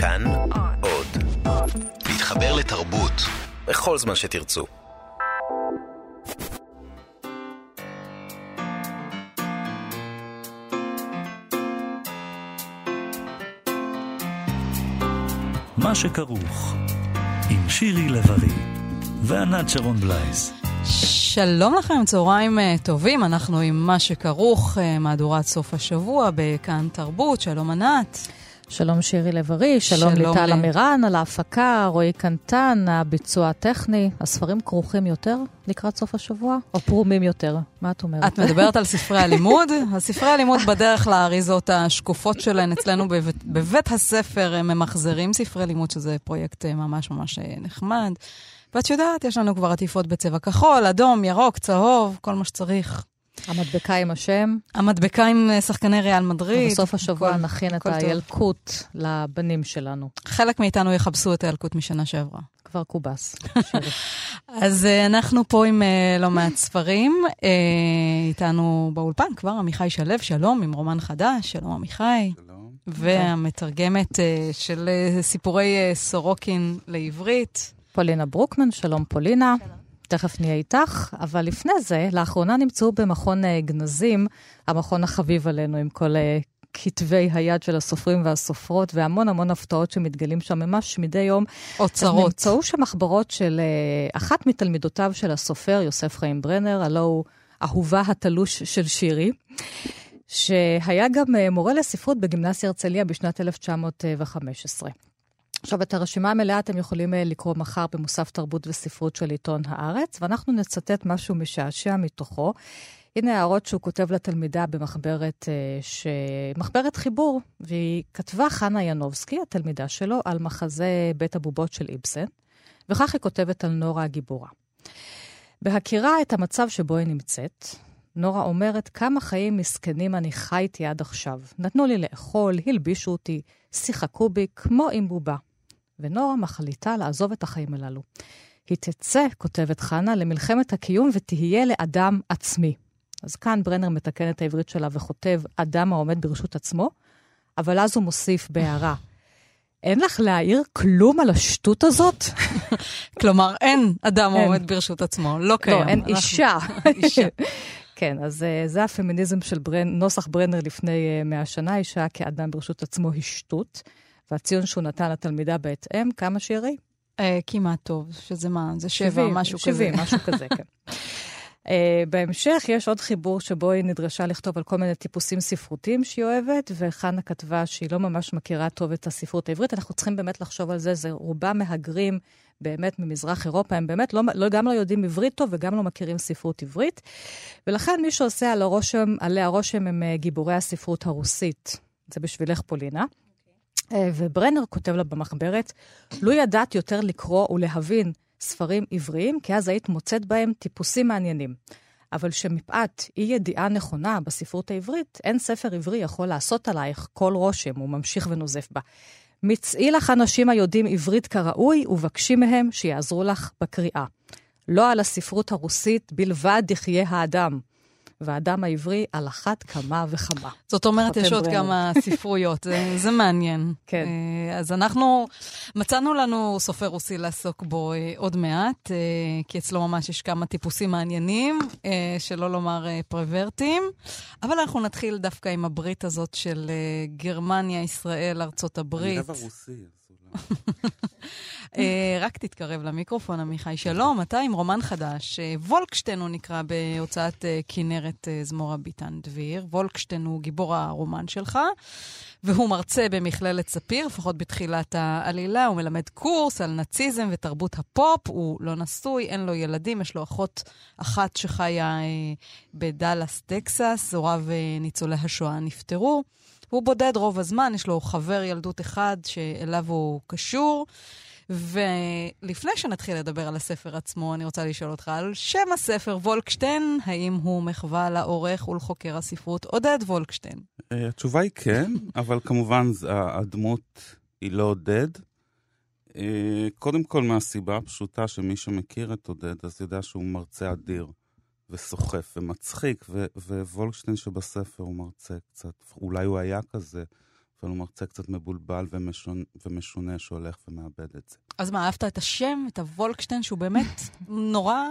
כאן עוד. להתחבר לתרבות בכל זמן שתרצו. מה שכרוך, עם שירי לב-ארי וענת שרון בלייס. שלום לכם, צהריים אה, טובים, אנחנו עם מה שכרוך, אה, מהדורת סוף השבוע בכאן תרבות. שלום ענת. שלום שירי לב-ארי, שלום, שלום ליטל אמירן על ההפקה, רועי קנטן, הביצוע הטכני. הספרים כרוכים יותר לקראת סוף השבוע, או פרומים יותר? מה את אומרת? את מדברת על ספרי הלימוד. הספרי הלימוד בדרך לאריזות השקופות שלהן אצלנו בבית, בבית הספר הם ממחזרים ספרי לימוד, שזה פרויקט אה, ממש ממש אה, נחמד. ואת יודעת, יש לנו כבר עטיפות בצבע כחול, אדום, ירוק, צהוב, כל מה שצריך. המדבקה עם השם, המדבקה עם אה, שחקני ריאל מדריד. בסוף השבוע הכל- נכין את הכל טוב. הילקוט לבנים שלנו. חלק מאיתנו יכבסו את הילקוט משנה שעברה. כבר. שירי. אז uh, אנחנו פה עם uh, לא מעט ספרים. איתנו באולפן כבר עמיחי שלו, שלום, עם רומן חדש, שלום עמיחי. שלום. והמתרגמת uh, של uh, סיפורי uh, סורוקין לעברית. פולינה ברוקמן, שלום פולינה. תכף נהיה איתך, אבל לפני זה, לאחרונה נמצאו במכון אה, גנזים, המכון החביב עלינו עם כל אה, כתבי היד של הסופרים והסופרות, והמון המון הפתעות שמתגלים שם ממש מדי יום. אוצרות. נמצאו שם מחברות של אה, אחת מתלמידותיו של הסופר, יוסף חיים ברנר, הלו הוא אהובה התלוש של שירי, שהיה גם מורה לספרות בגימנסיה הרצליה בשנת 1915. עכשיו, את הרשימה המלאה אתם יכולים אה, לקרוא מחר במוסף תרבות וספרות של עיתון הארץ, ואנחנו נצטט משהו משעשע מתוכו. הנה הערות שהוא כותב לתלמידה במחברת, אה, ש... מחברת חיבור, והיא כתבה חנה ינובסקי, התלמידה שלו, על מחזה בית הבובות של איבסן, וכך היא כותבת על נורה הגיבורה. בהכירה את המצב שבו היא נמצאת, נורה אומרת, כמה חיים מסכנים אני חייתי עד עכשיו. נתנו לי לאכול, הלבישו אותי, שיחקו בי כמו עם בובה. ונורה מחליטה לעזוב את החיים הללו. היא תצא, כותבת חנה, למלחמת הקיום ותהיה לאדם עצמי. אז כאן ברנר מתקן את העברית שלה וכותב, אדם העומד ברשות עצמו, אבל אז הוא מוסיף בהערה, אין לך להעיר כלום על השטות הזאת? כלומר, אין אדם אין. העומד ברשות עצמו, לא קיים. לא, אין אנחנו- אישה. אישה. כן, אז uh, זה הפמיניזם של ברנ... נוסח ברנר לפני uh, 100 שנה, אישה כאדם ברשות עצמו היא שטות, והציון שהוא נתן לתלמידה בהתאם, כמה שירי? אה, כמעט טוב, שזה מה? זה שבע, משהו כזה. 70, משהו כזה, כן. Uh, בהמשך יש עוד חיבור שבו היא נדרשה לכתוב על כל מיני טיפוסים ספרותיים שהיא אוהבת, וחנה כתבה שהיא לא ממש מכירה טוב את הספרות העברית. אנחנו צריכים באמת לחשוב על זה, זה רובם מהגרים באמת ממזרח אירופה, הם באמת לא, לא, גם לא יודעים עברית טוב וגם לא מכירים ספרות עברית. ולכן מי שעושה על הרושם, עליה רושם הם אה, גיבורי הספרות הרוסית. זה בשבילך, פולינה. אה, וברנר כותב לה במחברת, לו ידעת יותר לקרוא ולהבין ספרים עבריים, כי אז היית מוצאת בהם טיפוסים מעניינים. אבל שמפאת אי ידיעה נכונה בספרות העברית, אין ספר עברי יכול לעשות עלייך כל רושם, הוא ממשיך ונוזף בה. מצאי לך אנשים היודעים עברית כראוי, ובקשי מהם שיעזרו לך בקריאה. לא על הספרות הרוסית בלבד יחיה האדם, והאדם העברי על אחת כמה וכמה. זאת אומרת, יש עוד. כמה ספרויות, זה, זה מעניין. כן. אה, אז אנחנו מצאנו לנו סופר רוסי לעסוק בו אה, עוד מעט, אה, כי אצלו ממש יש כמה טיפוסים מעניינים, שלא לומר פרוורטים. אבל אנחנו נתחיל דווקא עם הברית הזאת של גרמניה, ישראל, ארצות אני הברית. רבע רוסי, אז אולי... אה, רק תתקרב למיקרופון, עמיחי. שלום, אתה עם רומן חדש. אה, וולקשטיין הוא נקרא בהוצאת אה, כנרת אה, זמורה ביטן דביר. וולקשטיין הוא גיבור הרומן שלך, והוא מרצה במכללת ספיר, לפחות בתחילת העלילה. הוא מלמד קורס על נאציזם ותרבות הפופ. הוא לא נשוי, אין לו ילדים, יש לו אחות אחת שחיה אה, בדאלאס, טקסס. הוריו אה, ניצולי השואה נפטרו. הוא בודד רוב הזמן, יש לו חבר ילדות אחד שאליו הוא קשור. ולפני שנתחיל לדבר על הספר עצמו, אני רוצה לשאול אותך על שם הספר וולקשטיין, האם הוא מחווה לעורך ולחוקר הספרות עודד וולקשטיין? אה, התשובה היא כן, אבל כמובן זה- הדמות היא לא עודד. אה, קודם כל מהסיבה הפשוטה שמי שמכיר את עודד, אז יודע שהוא מרצה אדיר וסוחף ומצחיק, ו- ווולקשטיין שבספר הוא מרצה קצת, אולי הוא היה כזה, אבל הוא מרצה קצת מבולבל ומשונה, ומשונה שהולך ומאבד את זה. אז מה, אהבת את השם, את הוולקשטיין, שהוא באמת נורא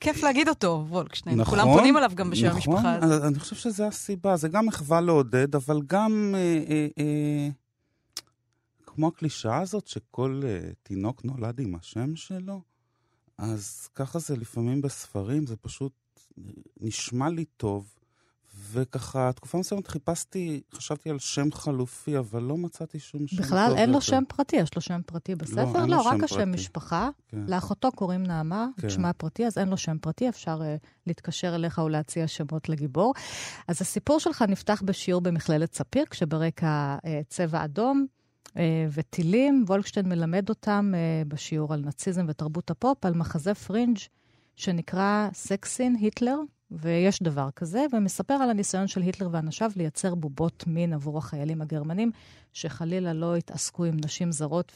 כיף להגיד אותו, וולקשטיין. נכון. כולם פונים אליו גם בשם נכון, המשפחה הזאת. אני חושב שזה הסיבה, זה גם מחווה לעודד, אבל גם אה, אה, אה, כמו הקלישאה הזאת שכל אה, תינוק נולד עם השם שלו, אז ככה זה לפעמים בספרים, זה פשוט נשמע לי טוב. וככה, תקופה מסוימת חיפשתי, חשבתי על שם חלופי, אבל לא מצאתי שום שם בכלל אין לו. שם פרטי, יש לו שם פרטי בספר? אין לא, לו רק שם השם פרטי. משפחה. כן. לאחותו קוראים נעמה, כן. שמה הפרטי, אז אין לו שם פרטי, אפשר uh, להתקשר אליך ולהציע שמות לגיבור. אז הסיפור שלך נפתח בשיעור במכללת ספיר, כשברקע uh, צבע אדום uh, וטילים. וולקשטיין מלמד אותם uh, בשיעור על נאציזם ותרבות הפופ, על מחזה פרינג' שנקרא סקסינג היטלר, ויש דבר כזה, ומספר על הניסיון של היטלר ואנשיו לייצר בובות מין עבור החיילים הגרמנים, שחלילה לא יתעסקו עם נשים זרות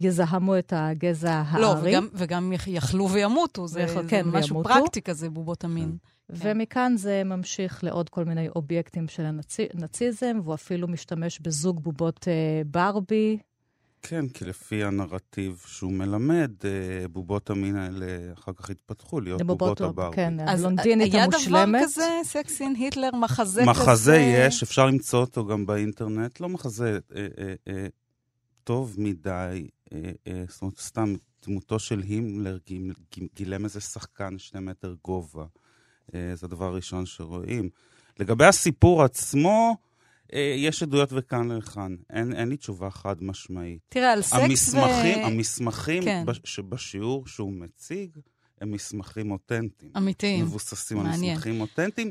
ויזהמו את הגזע הארי. לא, וגם, וגם יכ- יכלו וימותו, זה, זה כן, משהו וימותו. פרקטי כזה, בובות המין. ומכאן זה ממשיך לעוד כל מיני אובייקטים של הנאציזם, והוא אפילו משתמש בזוג בובות אה, ברבי. כן, כי לפי הנרטיב שהוא מלמד, אה, בובות המין האלה אחר כך התפתחו להיות בובות הברבי. כן, אז הבלונדינית היה המושלמת. דבר כזה, סקסין, היטלר, מחזה כזה? מחזה יש, אפשר למצוא אותו גם באינטרנט. לא מחזה אה, אה, אה, טוב מדי, אה, אה, זאת אומרת, סתם דמותו של הימלר גיל- גילם איזה שחקן שני מטר גובה. אה, זה הדבר הראשון שרואים. לגבי הסיפור עצמו, אה, יש עדויות לכאן לכאן. אין, אין לי תשובה חד משמעית. תראה, על סקס המסמכים, ו... המסמכים כן. בש- שבשיעור שהוא מציג, הם מסמכים אותנטיים. אמיתיים. מבוססים על מעניין. מסמכים אותנטיים.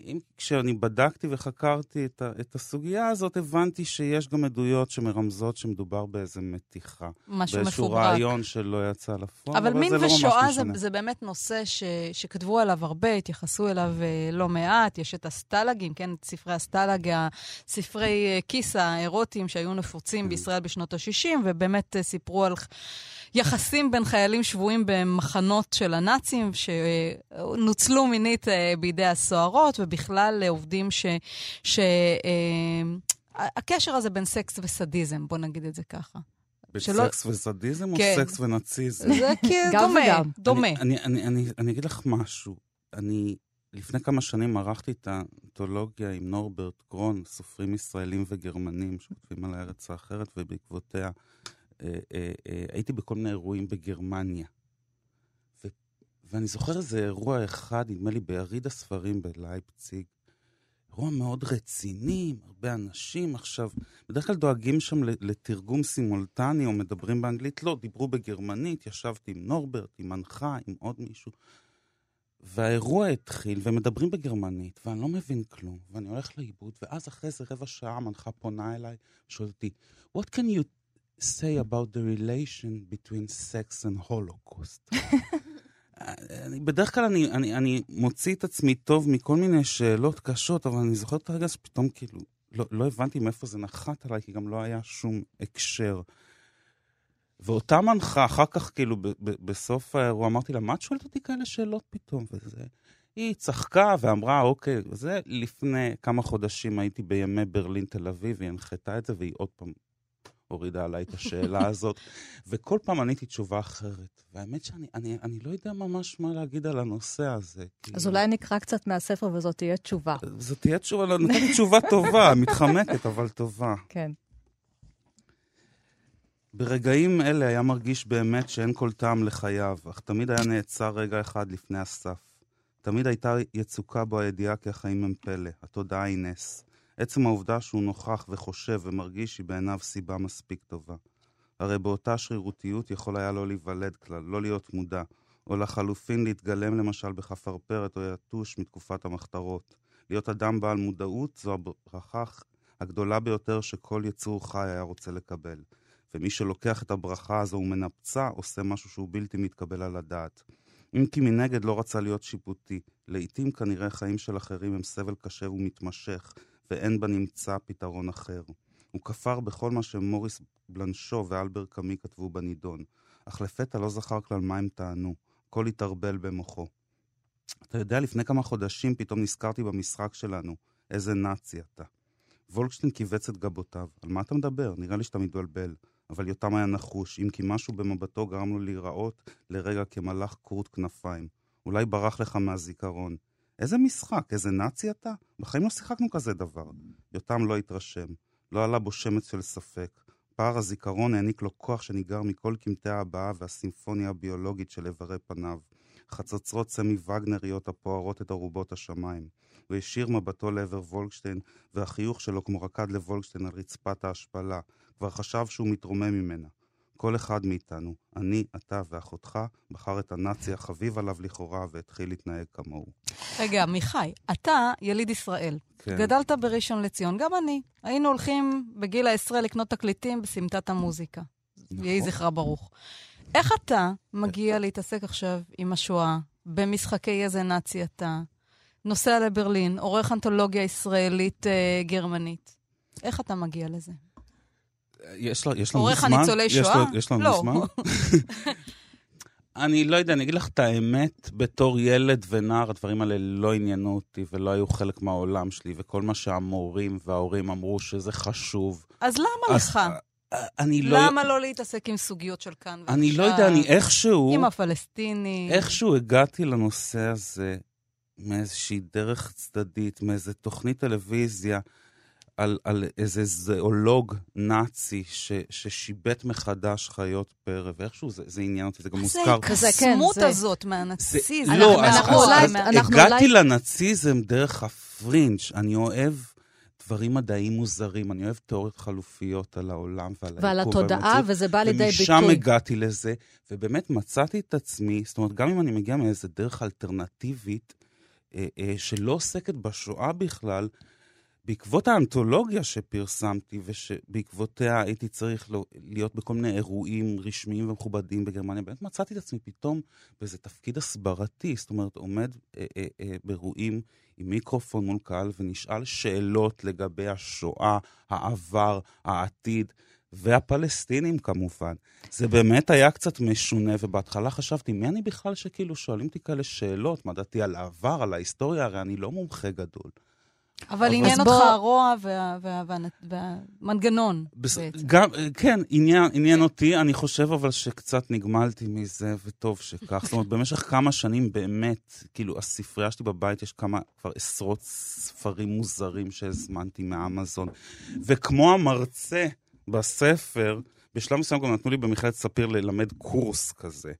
אם, כשאני בדקתי וחקרתי את, ה, את הסוגיה הזאת, הבנתי שיש גם עדויות שמרמזות שמדובר באיזה מתיחה. משהו באיזשהו מפוברק. רעיון שלא יצא לפועל, אבל מין זה לא ממש ושואה זה. זה באמת נושא ש, שכתבו עליו הרבה, התייחסו אליו אה, לא מעט. יש את הסטלגים, כן, את ספרי הסטלג, הספרי אה, כיס האירוטיים שהיו נפוצים כן. בישראל בשנות ה-60, ובאמת אה, סיפרו על יחסים בין חיילים שבויים במחנות של הנאצים, שנוצלו מינית בידי הסוהרות, ובכלל אה, עובדים ש... ש אה, הקשר הזה בין סקס וסדיזם, בוא נגיד את זה ככה. שלא- בסקס וסדיזם כן. או סקס ונאציזם? זה כאילו גם דומה, וגם. דומה. אני, אני, אני, אני, אני אגיד לך משהו. אני לפני כמה שנים ערכתי את האנתולוגיה עם נורברט גרון, סופרים ישראלים וגרמנים שכותבים על הארץ האחרת, ובעקבותיה אה, אה, אה, הייתי בכל מיני אירועים בגרמניה. ואני זוכר איזה אירוע אחד, נדמה לי ביריד הספרים בלייפציג. אירוע מאוד רציני, הרבה אנשים. עכשיו, בדרך כלל דואגים שם לתרגום סימולטני או מדברים באנגלית. לא, דיברו בגרמנית, ישבתי עם נורברט, עם מנחה, עם עוד מישהו. והאירוע התחיל, ומדברים בגרמנית, ואני לא מבין כלום, ואני הולך לאיבוד, ואז אחרי איזה רבע שעה המנחה פונה אליי, שואלת אותי, What can you say about the relation between sex and holocaust? אני, בדרך כלל אני, אני, אני מוציא את עצמי טוב מכל מיני שאלות קשות, אבל אני זוכר את הרגע שפתאום כאילו, לא, לא הבנתי מאיפה זה נחת עליי, כי גם לא היה שום הקשר. ואותה מנחה, אחר כך, כאילו, ב- ב- בסוף האירוע, אמרתי לה, מה את שואלת אותי כאלה שאלות פתאום? וזה... היא צחקה ואמרה, אוקיי, זה לפני כמה חודשים הייתי בימי ברלין תל אביב, היא הנחתה את זה, והיא עוד פעם הורידה עליי את השאלה הזאת, וכל פעם עניתי תשובה אחרת. והאמת שאני אני, אני לא יודע ממש מה להגיד על הנושא הזה. כי... אז אולי נקרא קצת מהספר וזאת תהיה תשובה. זאת תהיה תשובה, לא, נתתי תשובה טובה, מתחמקת, אבל טובה. כן. ברגעים אלה היה מרגיש באמת שאין כל טעם לחייו, אך תמיד היה נעצר רגע אחד לפני הסף. תמיד הייתה יצוקה בו הידיעה כי החיים הם פלא, התודעה היא נס. עצם העובדה שהוא נוכח וחושב ומרגיש היא בעיניו סיבה מספיק טובה. הרי באותה שרירותיות יכול היה לא להיוולד כלל, לא להיות מודע, או לחלופין להתגלם למשל בחפרפרת או יתוש מתקופת המחתרות. להיות אדם בעל מודעות זו הברכה הגדולה ביותר שכל יצור חי היה רוצה לקבל. ומי שלוקח את הברכה הזו ומנפצה, עושה משהו שהוא בלתי מתקבל על הדעת. אם כי מנגד לא רצה להיות שיפוטי, לעתים כנראה חיים של אחרים הם סבל קשה ומתמשך, ואין בנמצא פתרון אחר. הוא כפר בכל מה שמוריס בלנשו ואלבר קאמי כתבו בנידון, אך לפתע לא זכר כלל מה הם טענו, הכל התערבל במוחו. אתה יודע, לפני כמה חודשים פתאום נזכרתי במשחק שלנו, איזה נאצי אתה. וולקשטיין כיווץ את גבותיו. על מה אתה מדבר? נראה לי שאתה מתבלבל. אבל יותם היה נחוש, אם כי משהו במבטו גרם לו להיראות לרגע כמלאך כרות כנפיים. אולי ברח לך מהזיכרון. איזה משחק, איזה נאצי אתה? בחיים לא שיחקנו כזה דבר. יותם לא התרשם. לא עלה בו שמץ של ספק. פער הזיכרון העניק לו כוח שניגר מכל קמטי ההבעה והסימפוניה הביולוגית של איברי פניו. חצוצרות סמי וגנריות הפוערות את ארובות השמיים. הוא השאיר מבטו לעבר וולקשטיין, והחיוך שלו כמו רקד לוולקשטיין על רצפת ההשפלה. כבר חשב שהוא מתרומם ממנה. כל אחד מאיתנו, אני, אתה ואחותך, בחר את הנאצי החביב עליו לכאורה והתחיל להתנהג כמוהו. רגע, מיכאי, אתה יליד ישראל. כן. גדלת בראשון לציון, גם אני. היינו הולכים בגיל העשרה לקנות תקליטים בסמטת המוזיקה. נכון. יהי זכרה ברוך. איך אתה מגיע להתעסק עכשיו עם השואה, במשחקי איזה נאצי אתה, נוסע לברלין, עורך אנתולוגיה ישראלית-גרמנית? אה, איך אתה מגיע לזה? יש לנו זמן? עורך הניצולי שואה? יש לנו לא. זמן? אני לא יודע, אני אגיד לך את האמת, בתור ילד ונער, הדברים האלה לא עניינו אותי ולא היו חלק מהעולם שלי, וכל מה שהמורים וההורים אמרו שזה חשוב. אז למה אז, לך? אני לא... למה לא להתעסק עם סוגיות של כאן ועכשיו? אני לא יודע, אני איכשהו... עם הפלסטיני. איכשהו הגעתי לנושא הזה מאיזושהי דרך צדדית, מאיזו תוכנית טלוויזיה. על, על איזה זואולוג נאצי ש, ששיבט מחדש חיות פרא, ואיכשהו זה, זה עניין אותי, זה גם מוזכר. זה הקסמות כן, הזאת מהנאציזם. לא, אז, אנחנו אז, אז, אז הגעתי אולי... לנאציזם דרך הפרינג'. אני אוהב דברים מדעיים מוזרים, אני אוהב תיאוריות חלופיות על העולם ועל היקום. ועל התודעה, וזה בא לידי ביטוי. ומשם הגעתי לזה, ובאמת מצאתי את עצמי, זאת אומרת, גם אם אני מגיע מאיזה דרך אלטרנטיבית, אה, אה, שלא עוסקת בשואה בכלל, בעקבות האנתולוגיה שפרסמתי, ושבעקבותיה הייתי צריך להיות בכל מיני אירועים רשמיים ומכובדים בגרמניה, באמת מצאתי את עצמי פתאום באיזה תפקיד הסברתי, זאת אומרת, עומד אה, אה, אה, באירועים עם מיקרופון מול קהל ונשאל שאלות לגבי השואה, העבר, העתיד. והפלסטינים כמובן. זה באמת היה קצת משונה, ובהתחלה חשבתי, מי אני בכלל שכאילו שואלים אותי כאלה שאלות? מה דעתי על העבר, על ההיסטוריה? הרי אני לא מומחה גדול. אבל עניין אותך הרוע והמנגנון בעצם. גם, כן, עניין, עניין אותי, אני חושב אבל שקצת נגמלתי מזה, וטוב שכך. זאת אומרת, במשך כמה שנים באמת, כאילו, הספרייה שלי בבית, יש כמה, כבר עשרות ספרים מוזרים שהזמנתי מאמזון. וכמו המרצה בספר, בשלב מסוים גם נתנו לי במכללת ספיר ללמד קורס כזה.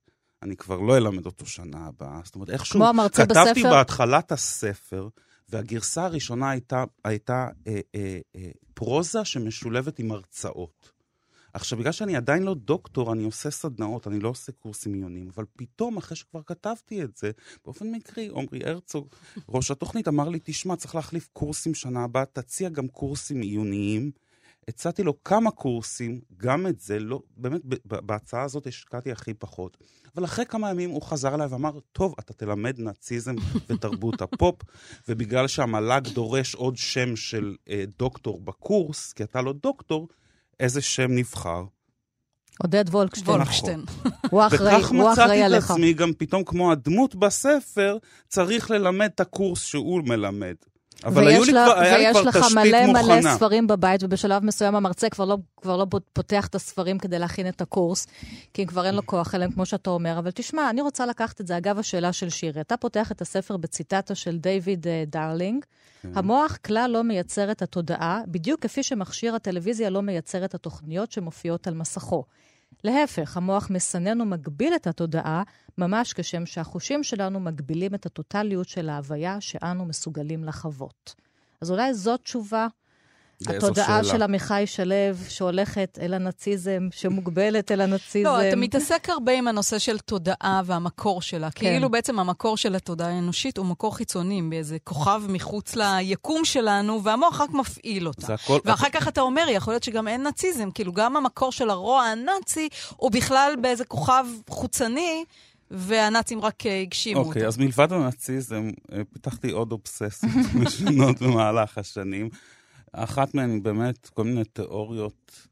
אני כבר לא אלמד אותו שנה הבאה. זאת אומרת, איכשהו... כתבתי בהתחלת הספר, והגרסה הראשונה הייתה, הייתה אה, אה, אה, פרוזה שמשולבת עם הרצאות. עכשיו, בגלל שאני עדיין לא דוקטור, אני עושה סדנאות, אני לא עושה קורסים עיוניים, אבל פתאום, אחרי שכבר כתבתי את זה, באופן מקרי, עמרי הרצוג, ראש התוכנית, אמר לי, תשמע, צריך להחליף קורסים שנה הבאה, תציע גם קורסים עיוניים. הצעתי לו כמה קורסים, גם את זה, לא, באמת, בהצעה הזאת השקעתי הכי פחות. אבל אחרי כמה ימים הוא חזר אליי ואמר, טוב, אתה תלמד נאציזם ותרבות הפופ, ובגלל שהמל"ג דורש עוד שם של אה, דוקטור בקורס, כי אתה לא דוקטור, איזה שם נבחר? עודד וולקשטיין. וולקשטיין. הוא אחראי, הוא אחראי עליך. וכך מצאתי את עצמי גם פתאום כמו הדמות בספר, צריך ללמד את הקורס שהוא מלמד. אבל היו לי כבר, היה לי כבר תשתית מוכנה. ויש לך מלא מלא ספרים בבית, ובשלב מסוים המרצה כבר לא, כבר לא פותח את הספרים כדי להכין את הקורס, כי כבר אין לו כוח אליהם, כמו שאתה אומר. אבל תשמע, אני רוצה לקחת את זה, אגב השאלה של שירי. אתה פותח את הספר בציטטה של דיוויד uh, דרלינג. כן. המוח כלל לא מייצר את התודעה, בדיוק כפי שמכשיר הטלוויזיה לא מייצר את התוכניות שמופיעות על מסכו. להפך, המוח מסנן ומגביל את התודעה, ממש כשם שהחושים שלנו מגבילים את הטוטליות של ההוויה שאנו מסוגלים לחוות. אז אולי זאת תשובה התודעה של עמיחי שלו, שהולכת אל הנאציזם, שמוגבלת אל הנאציזם. לא, אתה מתעסק הרבה עם הנושא של תודעה והמקור שלה. כן. כאילו בעצם המקור של התודעה האנושית הוא מקור חיצוני, באיזה כוכב מחוץ ליקום שלנו, והמוח רק מפעיל אותה. זה הכל... ואחר כך אתה אומר, יכול להיות שגם אין נאציזם, כאילו גם המקור של הרוע הנאצי הוא בכלל באיזה כוכב חוצני. והנאצים רק אה, הגשימו אותו. אוקיי, אז מלבד הנאציזם, אה, פיתחתי עוד אובססיות משונות במהלך השנים. אחת מהן היא באמת כל מיני תיאוריות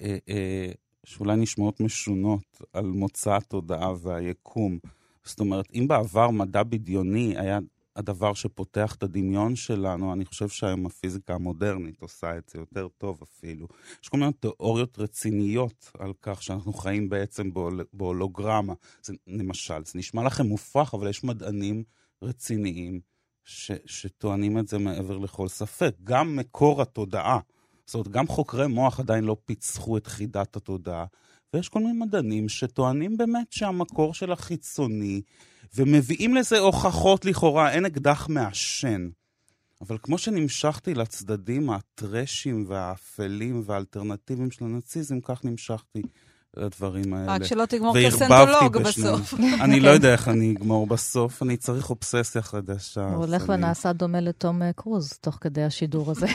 אה, אה, שאולי נשמעות משונות על מוצא התודעה והיקום. זאת אומרת, אם בעבר מדע בדיוני היה הדבר שפותח את הדמיון שלנו. אני חושב שהיום הפיזיקה המודרנית עושה את זה יותר טוב אפילו. יש כל מיני תיאוריות רציניות על כך שאנחנו חיים בעצם בהול, בהולוגרמה. זה, למשל, זה נשמע לכם מופרך, אבל יש מדענים רציניים ש, שטוענים את זה מעבר לכל ספק. גם מקור התודעה. זאת אומרת, גם חוקרי מוח עדיין לא פיצחו את חידת התודעה. ויש כל מיני מדענים שטוענים באמת שהמקור של החיצוני, ומביאים לזה הוכחות לכאורה, אין אקדח מעשן. אבל כמו שנמשכתי לצדדים הטרשים והאפלים והאלטרנטיביים של הנאציזם, כך נמשכתי לדברים האלה. רק שלא תגמור כסנטולוג בסוף. אני לא יודע איך אני אגמור בסוף, אני צריך אובססיה חדשה. הוא הולך ונעשה דומה לתום אה, קרוז, תוך כדי השידור הזה.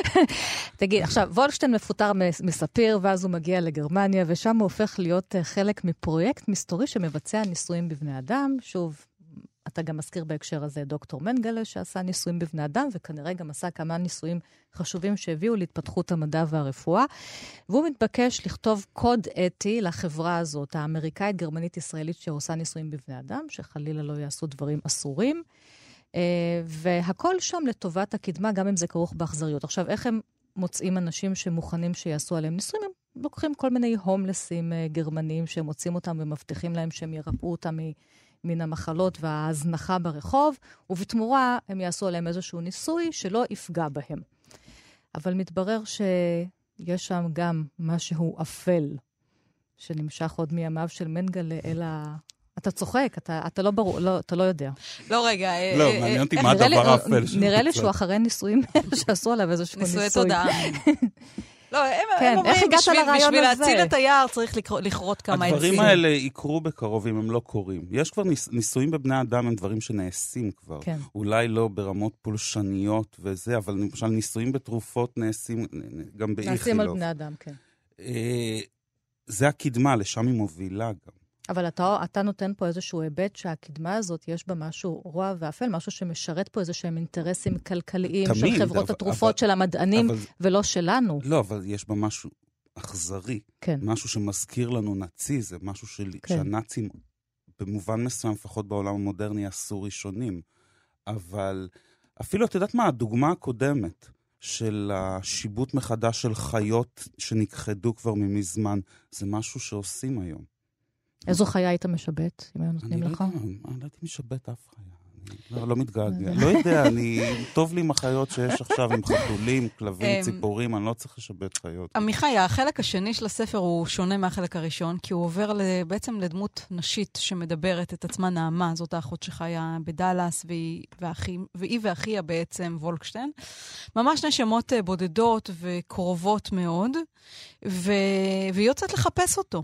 תגיד, עכשיו, וולשטיין מפוטר מספיר, ואז הוא מגיע לגרמניה, ושם הוא הופך להיות אה, חלק מפרויקט מסתורי שמבצע ניסויים בבני אדם. שוב, אתה גם מזכיר בהקשר הזה דוקטור מנגלה, שעשה ניסויים בבני אדם, וכנראה גם עשה כמה ניסויים חשובים שהביאו להתפתחות המדע והרפואה. והוא מתבקש לכתוב קוד אתי לחברה הזאת, האמריקאית-גרמנית-ישראלית שעושה ניסויים בבני אדם, שחלילה לא יעשו דברים אסורים. Uh, והכל שם לטובת הקדמה, גם אם זה כרוך באכזריות. עכשיו, איך הם מוצאים אנשים שמוכנים שיעשו עליהם ניסויים? הם לוקחים כל מיני הומלסים uh, גרמנים שמוצאים אותם ומבטיחים להם שהם ירפאו אותם מן המחלות וההזנחה ברחוב, ובתמורה הם יעשו עליהם איזשהו ניסוי שלא יפגע בהם. אבל מתברר שיש שם גם משהו אפל, שנמשך עוד מימיו של מנגלה אל ה... אתה צוחק, אתה, אתה לא ברור, לא, אתה לא יודע. לא, רגע. לא, אה, מעניין אותי מה הדבר האפל שלו. נראה לי שהוא אחרי ניסויים שעשו עליו איזשהו ניסוי. ניסויי תודעה. לא, הם, כן, הם אומרים, בשביל, בשביל להציל את היער צריך לכרות כמה עצים. הדברים האלה יקרו בקרוב אם הם לא קורים. יש כבר ניס, ניסויים בבני אדם, הם דברים שנעשים כבר. כן. אולי לא ברמות פולשניות וזה, אבל למשל ניסויים בתרופות נעשים גם באיכילוב. נעשים על בני אדם, כן. אה, זה הקדמה, לשם היא מובילה גם. אבל אתה, אתה נותן פה איזשהו היבט שהקדמה הזאת, יש בה משהו רוע ואפל, משהו שמשרת פה איזה שהם אינטרסים כלכליים תמיד, של חברות אבל, התרופות, אבל, של המדענים, אבל, ולא שלנו. לא, אבל יש בה משהו אכזרי. כן. משהו שמזכיר לנו נאציזם, משהו של, כן. שהנאצים, במובן מסוים, לפחות בעולם המודרני, עשו ראשונים. אבל אפילו, את יודעת מה, הדוגמה הקודמת, של השיבוט מחדש של חיות שנכחדו כבר ממזמן, זה משהו שעושים היום. איזו חיה היית משבט, אם היו נותנים לך? אני לא הייתי משבט אף חיה. לא, לא מתגעגע. לא יודע, אני... טוב לי עם החיות שיש עכשיו, עם חתולים, כלבים, אמ, ציפורים, אני לא צריך לשבט חיות. עמיחי, החלק השני של הספר הוא שונה מהחלק הראשון, כי הוא עובר בעצם לדמות נשית שמדברת את עצמה נעמה, זאת האחות שחיה בדאלאס, והיא ואחיה בעצם, וולקשטיין. ממש נשמות אה, בודדות וקרובות מאוד, והיא יוצאת לחפש אותו.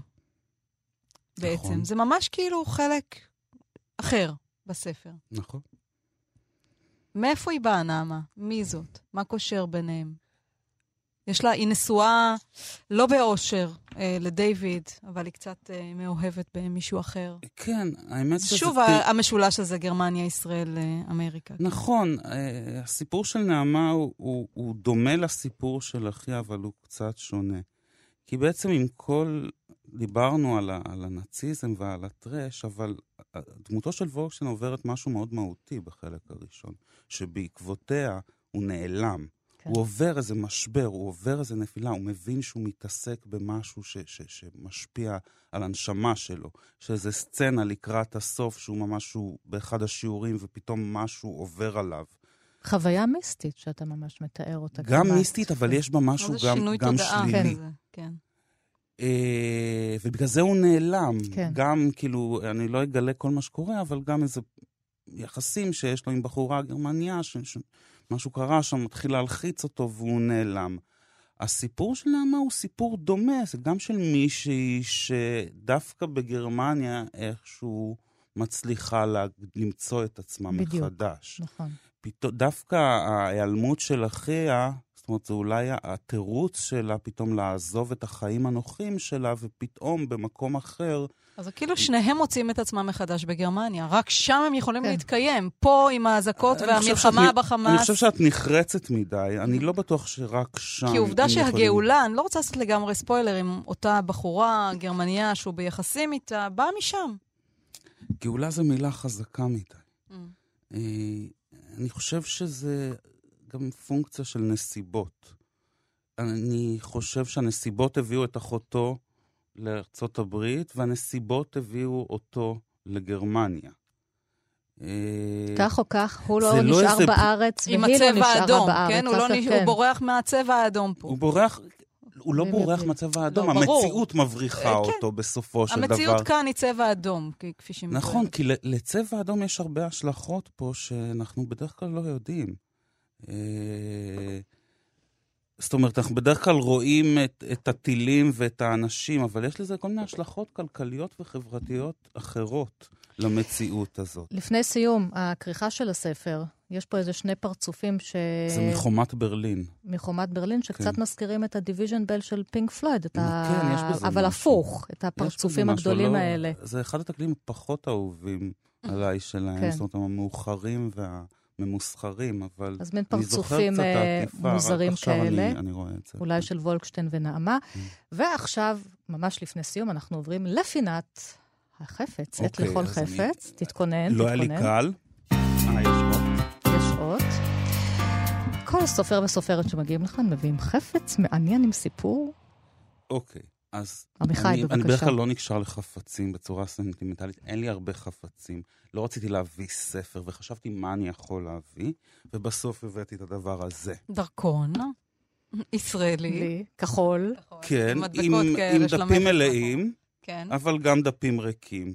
בעצם. נכון. זה ממש כאילו חלק אחר בספר. נכון. מאיפה היא באה, נעמה? מי זאת? מה קושר ביניהם? יש לה, היא נשואה לא באושר אה, לדיוויד, אבל היא קצת אה, מאוהבת במישהו אחר. כן, האמת שזה... שוב ה- המשולש הזה, גרמניה, ישראל, אה, אמריקה. נכון, אה, הסיפור של נעמה הוא, הוא, הוא דומה לסיפור של אחיה, אבל הוא קצת שונה. כי בעצם עם כל דיברנו על, ה, על הנאציזם ועל הטרש, אבל דמותו של וולקשטיין עוברת משהו מאוד מהותי בחלק הראשון, שבעקבותיה הוא נעלם. כן. הוא עובר איזה משבר, הוא עובר איזה נפילה, הוא מבין שהוא מתעסק במשהו ש, ש, שמשפיע על הנשמה שלו. יש איזו סצנה לקראת הסוף שהוא ממש הוא באחד השיעורים ופתאום משהו עובר עליו. חוויה מיסטית שאתה ממש מתאר אותה. גם מיסטית, אבל יש בה משהו גם, גם שלילי. כן, כן. אה, ובגלל זה הוא נעלם. כן. גם, כאילו, אני לא אגלה כל מה שקורה, אבל גם איזה יחסים שיש לו עם בחורה גרמניה, שמשהו קרה שם, מתחיל להלחיץ אותו והוא נעלם. הסיפור של נעמה הוא סיפור דומה, זה גם של מישהי שדווקא בגרמניה איכשהו מצליחה לה, למצוא את עצמה בדיוק, מחדש. נכון. פתאום, דווקא ההיעלמות של אחיה זאת אומרת, זה אולי התירוץ שלה פתאום לעזוב את החיים הנוחים שלה, ופתאום במקום אחר... אז כאילו שניהם מוצאים את עצמם מחדש בגרמניה, רק שם הם יכולים כן. להתקיים. פה עם האזעקות והמלחמה בחמאס. אני חושב שאת נחרצת מדי, אני לא בטוח שרק שם... כי עובדה שהגאולה, יכולים... אני לא רוצה לעשות לגמרי ספוילר, עם אותה בחורה גרמניה שהוא ביחסים איתה, באה משם. גאולה זו מילה חזקה מדי. Mm. אני חושב שזה גם פונקציה של נסיבות. אני חושב שהנסיבות הביאו את אחותו לארצות הברית, והנסיבות הביאו אותו לגרמניה. כך או כך, הוא לא, לא נשאר איזה... בארץ, והיא לא נשארה האדום, בארץ. כן? הוא, לא נש... כן. הוא בורח מהצבע האדום פה. הוא בורח, הוא לא בורח מהצבע האדום, לא, המציאות מבריחה כן. אותו בסופו של המציאות דבר. המציאות כאן היא צבע אדום, כפי שהיא. נכון, כי לצבע האדום יש הרבה השלכות פה שאנחנו בדרך כלל לא יודעים. אה, זאת אומרת, אנחנו בדרך כלל רואים את, את הטילים ואת האנשים, אבל יש לזה כל מיני השלכות כלכליות וחברתיות אחרות למציאות הזאת. לפני סיום, הכריכה של הספר, יש פה איזה שני פרצופים ש... זה מחומת ברלין. מחומת ברלין, שקצת כן. מזכירים את ה Division Bell של פינק פלויד. את ה... כן, יש בזה אבל משהו. הפוך, את הפרצופים הגדולים לא... האלה. זה אחד התקליטים הפחות אהובים עליי שלהם, כן. זאת אומרת, המאוחרים וה... ממוסחרים, אבל אז מין פרצופים אה, מוזרים כאלה. אני, אני רואה את זה. אולי של וולקשטיין ונעמה. Mm. ועכשיו, ממש לפני סיום, אנחנו עוברים לפינת החפץ, עת אוקיי, לכל חפץ. אני... תתכונן, לא תתכונן. לא היה לי קל. אה, יש. יש. כל סופר וסופרת שמגיעים לכאן מביאים חפץ מעניין עם סיפור. אוקיי. אז עמיחי, אני, בבקשה. אני בדרך כלל לא נקשר לחפצים בצורה סנטימנטלית, אין לי הרבה חפצים. לא רציתי להביא ספר, וחשבתי מה אני יכול להביא, ובסוף הבאתי את הדבר הזה. דרכון. ישראלי. כחול. כן, עם, עם דפים מלאים, כן. אבל גם דפים ריקים.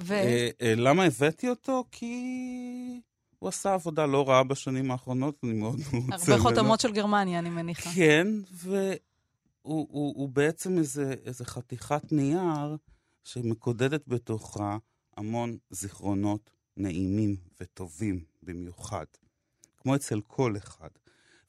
ו... אה, אה, למה הבאתי אותו? כי הוא עשה עבודה לא רעה בשנים האחרונות, אני מאוד רוצה... הרבה חותמות של גרמניה, אני מניחה. כן, ו... הוא, הוא, הוא בעצם איזה, איזה חתיכת נייר שמקודדת בתוכה המון זיכרונות נעימים וטובים במיוחד, כמו אצל כל אחד.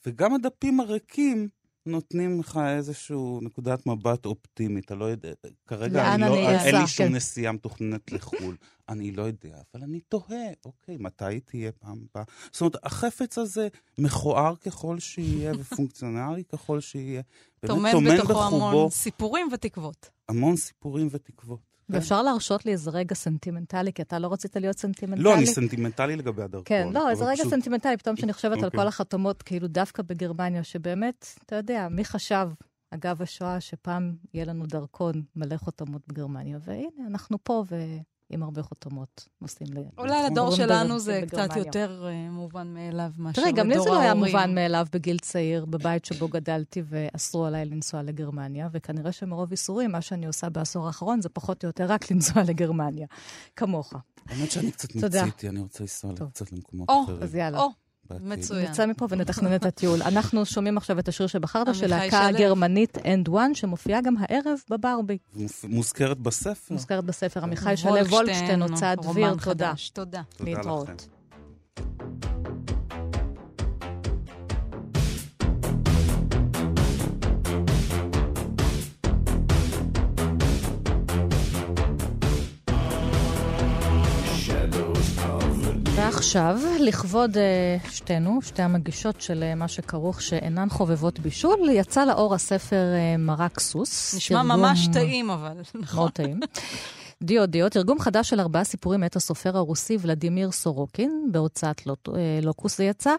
וגם הדפים הריקים נותנים לך איזושהי נקודת מבט אופטימית, אתה לא יודע, כרגע אני לא, אין לי שום כן. נסיעה מתוכננת לחו"ל, אני לא יודע, אבל אני תוהה, אוקיי, מתי תהיה פעם הבאה? זאת אומרת, החפץ הזה מכוער ככל שיהיה ופונקציונלי ככל שיהיה. טומן בתוכו המון סיפורים ותקוות. המון סיפורים ותקוות. ואפשר להרשות לי איזה רגע סנטימנטלי, כי אתה לא רצית להיות סנטימנטלי? לא, אני סנטימנטלי לגבי הדרכון. כן, לא, איזה רגע. סנטימנטלי, פתאום שאני חושבת. על אוקיי. כל החותמות, כאילו דווקא בגרמניה, שבאמת, אתה יודע, מי חשב, אגב השואה, שפעם יהיה לנו דרכון מלא חותמות בגרמניה, והנה, אנחנו פה, ו... עם הרבה חותמות נוסעים ל... אולי לדור שלנו זה קצת יותר uh, מובן מאליו מאשר לדור ההורים. תראי, גם לי זה לא היה מובן מאליו בגיל צעיר, בבית שבו גדלתי ואסרו עליי לנסוע לגרמניה, וכנראה שמרוב איסורים, מה שאני עושה בעשור האחרון זה פחות או יותר רק לנסוע לגרמניה, כמוך. האמת שאני קצת מיציתי, אני רוצה לנסוע קצת למקומות אחרים. אז יאללה. מצוין. נצא מפה ונתכנן את הטיול. אנחנו שומעים עכשיו את השיר שבחרת של להקה הגרמנית End One, שמופיעה גם הערב בברבי. מוזכרת בספר. מוזכרת בספר. עמיחי שלו וולקשטיין, הוצאת דביר, תודה. תודה. להתראות. ועכשיו, לכבוד uh, שתינו, שתי המגישות של uh, מה שכרוך שאינן חובבות בישול, יצא לאור הספר uh, מרק סוס. נשמע תרגום... ממש טעים, אבל, נכון. מאוד טעים. דיו דיו, תרגום חדש של ארבעה סיפורים מאת הסופר הרוסי ולדימיר סורוקין, בהוצאת לוט, לוקוס זה יצא,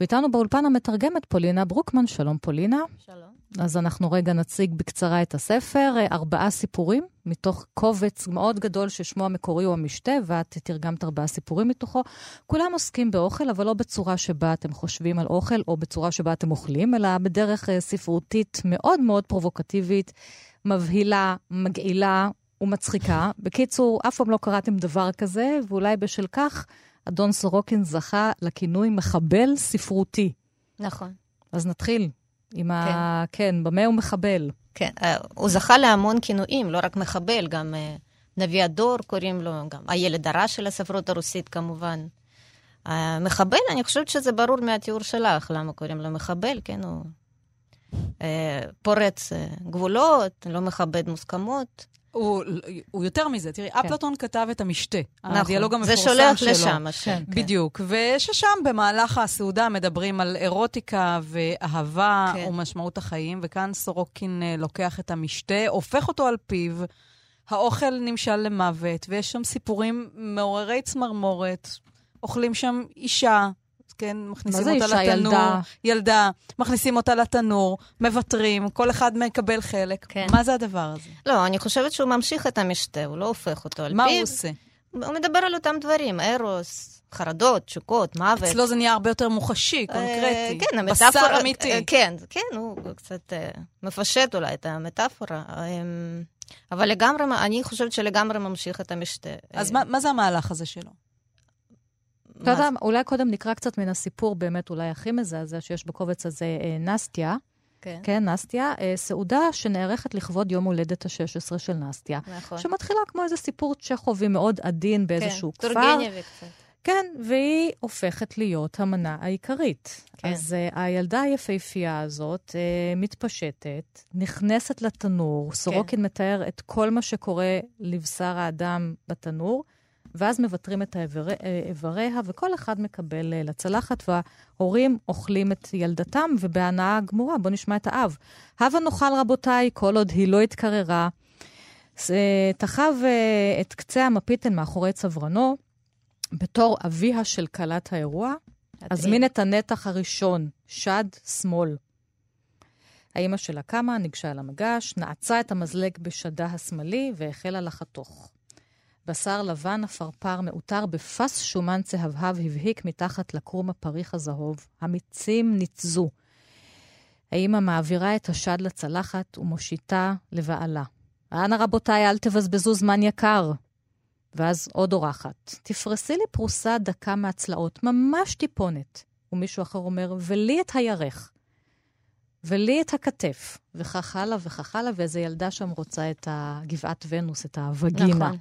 ואיתנו באולפן המתרגמת פולינה ברוקמן. שלום פולינה. שלום. אז אנחנו רגע נציג בקצרה את הספר, ארבעה סיפורים מתוך קובץ מאוד גדול ששמו המקורי הוא המשתה, ואת תרגמת ארבעה סיפורים מתוכו. כולם עוסקים באוכל, אבל לא בצורה שבה אתם חושבים על אוכל, או בצורה שבה אתם אוכלים, אלא בדרך אה, ספרותית מאוד מאוד פרובוקטיבית, מבהילה, מגעילה ומצחיקה. בקיצור, אף פעם לא קראתם דבר כזה, ואולי בשל כך אדון סורוקין זכה לכינוי מחבל ספרותי. נכון. אז נתחיל. עם כן. ה... כן, במה הוא מחבל. כן, uh, הוא זכה להמון כינויים, לא רק מחבל, גם uh, נביא הדור קוראים לו, גם הילד הרע של הספרות הרוסית כמובן. Uh, מחבל, אני חושבת שזה ברור מהתיאור שלך, למה קוראים לו מחבל, כן, הוא פורץ גבולות, לא מכבד מוסכמות. הוא, הוא יותר מזה, תראי, כן. אפלטון כתב את המשתה, נכון, הדיאלוג המפורסם שלו. זה שולח לשם, כן, כן. בדיוק. וששם במהלך הסעודה מדברים על אירוטיקה ואהבה כן. ומשמעות החיים, וכאן סורוקין אה, לוקח את המשתה, הופך אותו על פיו, האוכל נמשל למוות, ויש שם סיפורים מעוררי צמרמורת, אוכלים שם אישה, כן, מכניסים מה זה אותה אישה? לתנור. ילדה. ילדה, מכניסים אותה לתנור, מוותרים, כל אחד מקבל חלק. כן. מה זה הדבר הזה? לא, אני חושבת שהוא ממשיך את המשתה, הוא לא הופך אותו על מה פיו. הוא עושה? הוא מדבר על אותם דברים, ארוס, חרדות, תשוקות, מוות. אצלו זה נהיה הרבה יותר מוחשי, אה, קונקרטי. כן, המטאפורה... בשר אמיתי. אה, כן, כן, הוא קצת אה, מפשט אולי את המטאפורה. אה, אבל לגמרי, אני חושבת שלגמרי ממשיך את המשתה. אז מה, מה זה המהלך הזה שלו? אתה יודע, מה- אולי קודם נקרא קצת מן הסיפור באמת אולי הכי מזעזע שיש בקובץ הזה, אה, נסטיה. כן, כן, נסטיה, אה, סעודה שנערכת לכבוד יום הולדת ה-16 של נסטיה, נכון. שמתחילה כמו איזה סיפור צ'כובי מאוד עדין באיזשהו כן, כפר. טורגנייבי קצת. כן, והיא הופכת להיות המנה העיקרית. כן. אז uh, הילדה היפהפייה הזאת uh, מתפשטת, נכנסת לתנור, סורוקין מתאר את כל מה שקורה לבשר האדם בתנור, ואז מוותרים את האיברי- אה, איבריה, וכל אחד מקבל uh, לצלחת, וההורים אוכלים את ילדתם, ובהנאה גמורה. בואו נשמע את האב. הבה נאכל, רבותיי, כל עוד היא לא התקררה. אה, תחב את קצה המפיתן מאחורי צווארנו, בתור אביה של כלת האירוע, הזמין את הנתח הראשון, שד שמאל. האימא שלה קמה, ניגשה אל המגש, נעצה את המזלג בשדה השמאלי והחלה לחתוך. בשר לבן עפרפר מעוטר בפס שומן צהבהב הבהיק מתחת לכרום הפריך הזהוב. המיצים ניצזו. האימא מעבירה את השד לצלחת ומושיטה לבעלה. אנא רבותיי, אל תבזבזו זמן יקר. ואז עוד אורחת. תפרסי לי פרוסה דקה מהצלעות, ממש טיפונת. ומישהו אחר אומר, ולי את הירך. ולי את הכתף. וכך הלאה וכך הלאה, ואיזו ילדה שם רוצה את הגבעת ונוס, את הווגינה. נכון,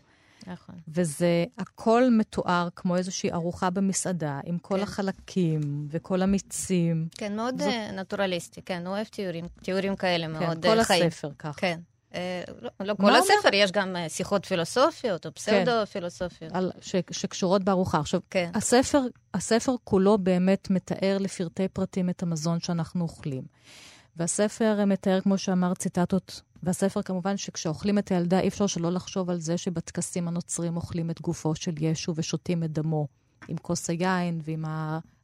נכון. וזה הכל מתואר כמו איזושהי ארוחה במסעדה, עם כל כן. החלקים וכל המיצים. כן, מאוד זאת- אה, נטורליסטי, כן, הוא אוהב תיאורים, תיאורים כאלה מאוד כן, כל אה, חיים. הספר ככה. כן. אה, לא- לא כל אומר? הספר, יש גם שיחות פילוסופיות או פסאודו-פילוסופיות. על, ש, שקשורות בארוחה. עכשיו, כן. הספר, הספר כולו באמת מתאר לפרטי פרטים את המזון שאנחנו אוכלים. והספר מתאר, כמו שאמר, ציטטות. והספר כמובן שכשאוכלים את הילדה, אי אפשר שלא לחשוב על זה שבטקסים הנוצרים אוכלים את גופו של ישו ושותים את דמו, עם כוס היין ועם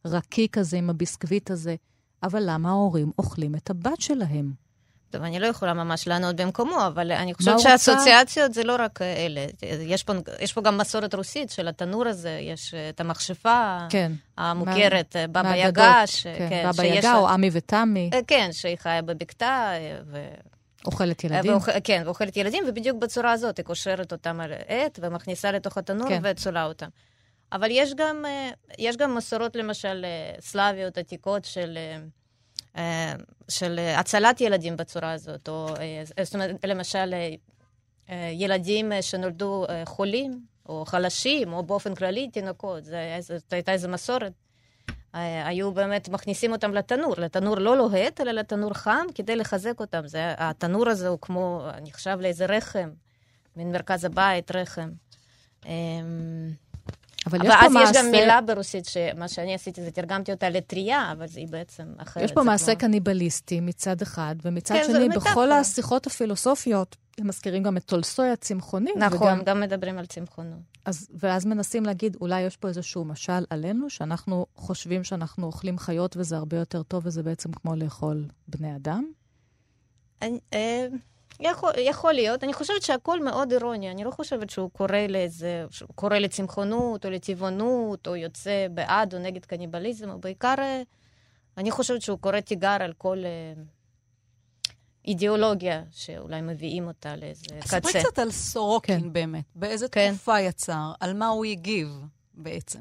הרקיק הזה, עם הביסקוויט הזה. אבל למה ההורים אוכלים את הבת שלהם? טוב, אני לא יכולה ממש לענות במקומו, אבל אני חושבת הוא רוצה? שהאסוציאציות זה לא רק אה, אלה. יש פה, יש פה גם מסורת רוסית של התנור הזה, יש אה, את המכשפה כן. המוכרת, אה, בבא מהאגדות. יגה, ש- כן, כן, בבא שיש- יגה או עמי ותמי, אה, כן, שהיא חיה בבקתה, אה, ו... אוכלת אה, ילדים. ואוכל, כן, ואוכלת ילדים, ובדיוק בצורה הזאת, היא קושרת אותם על עט ומכניסה לתוך התנור כן. וצולה אותם. אבל יש גם, אה, יש גם מסורות, למשל, אה, סלאביות עתיקות של, אה, אה, של אה, הצלת ילדים בצורה הזאת, או אה, זאת אומרת, למשל, אה, אה, ילדים אה, שנולדו אה, חולים, או חלשים, או באופן כללי תינוקות, זאת הייתה איזו מסורת. אה, היו באמת מכניסים אותם לתנור, לתנור לא לוהט, אלא לתנור חם, כדי לחזק אותם. זה, התנור הזה הוא כמו, נחשב לאיזה רחם, מין מרכז הבית, רחם. אבל יש פה אז יש גם מעשה- מילה ברוסית, שמה שאני עשיתי זה תרגמתי אותה לטריה, אבל היא בעצם אחרת. יש פה מעשה כמו- קניבליסטי מצד אחד, ומצד כן, שני. בכל השיחות הפילוסופיות, הם מזכירים גם את טולסטוי הצמחוני. נכון, וגם, גם מדברים על צמחונות. אז, ואז מנסים להגיד, אולי יש פה איזשהו משל עלינו, שאנחנו חושבים שאנחנו אוכלים חיות וזה הרבה יותר טוב, וזה בעצם כמו לאכול בני אדם? אני- אה, יכול, יכול להיות. אני חושבת שהכל מאוד אירוני. אני לא חושבת שהוא קורא לאיזה... שהוא קורא לצמחונות או לטבעונות, או יוצא בעד או נגד קניבליזם, או בעיקר... אה, אני חושבת שהוא קורא תיגר על כל אה, אידיאולוגיה שאולי מביאים אותה לאיזה ספרי קצה. קצת על סורוקין כן. באמת. באיזה כן. תקופה יצר? על מה הוא הגיב בעצם?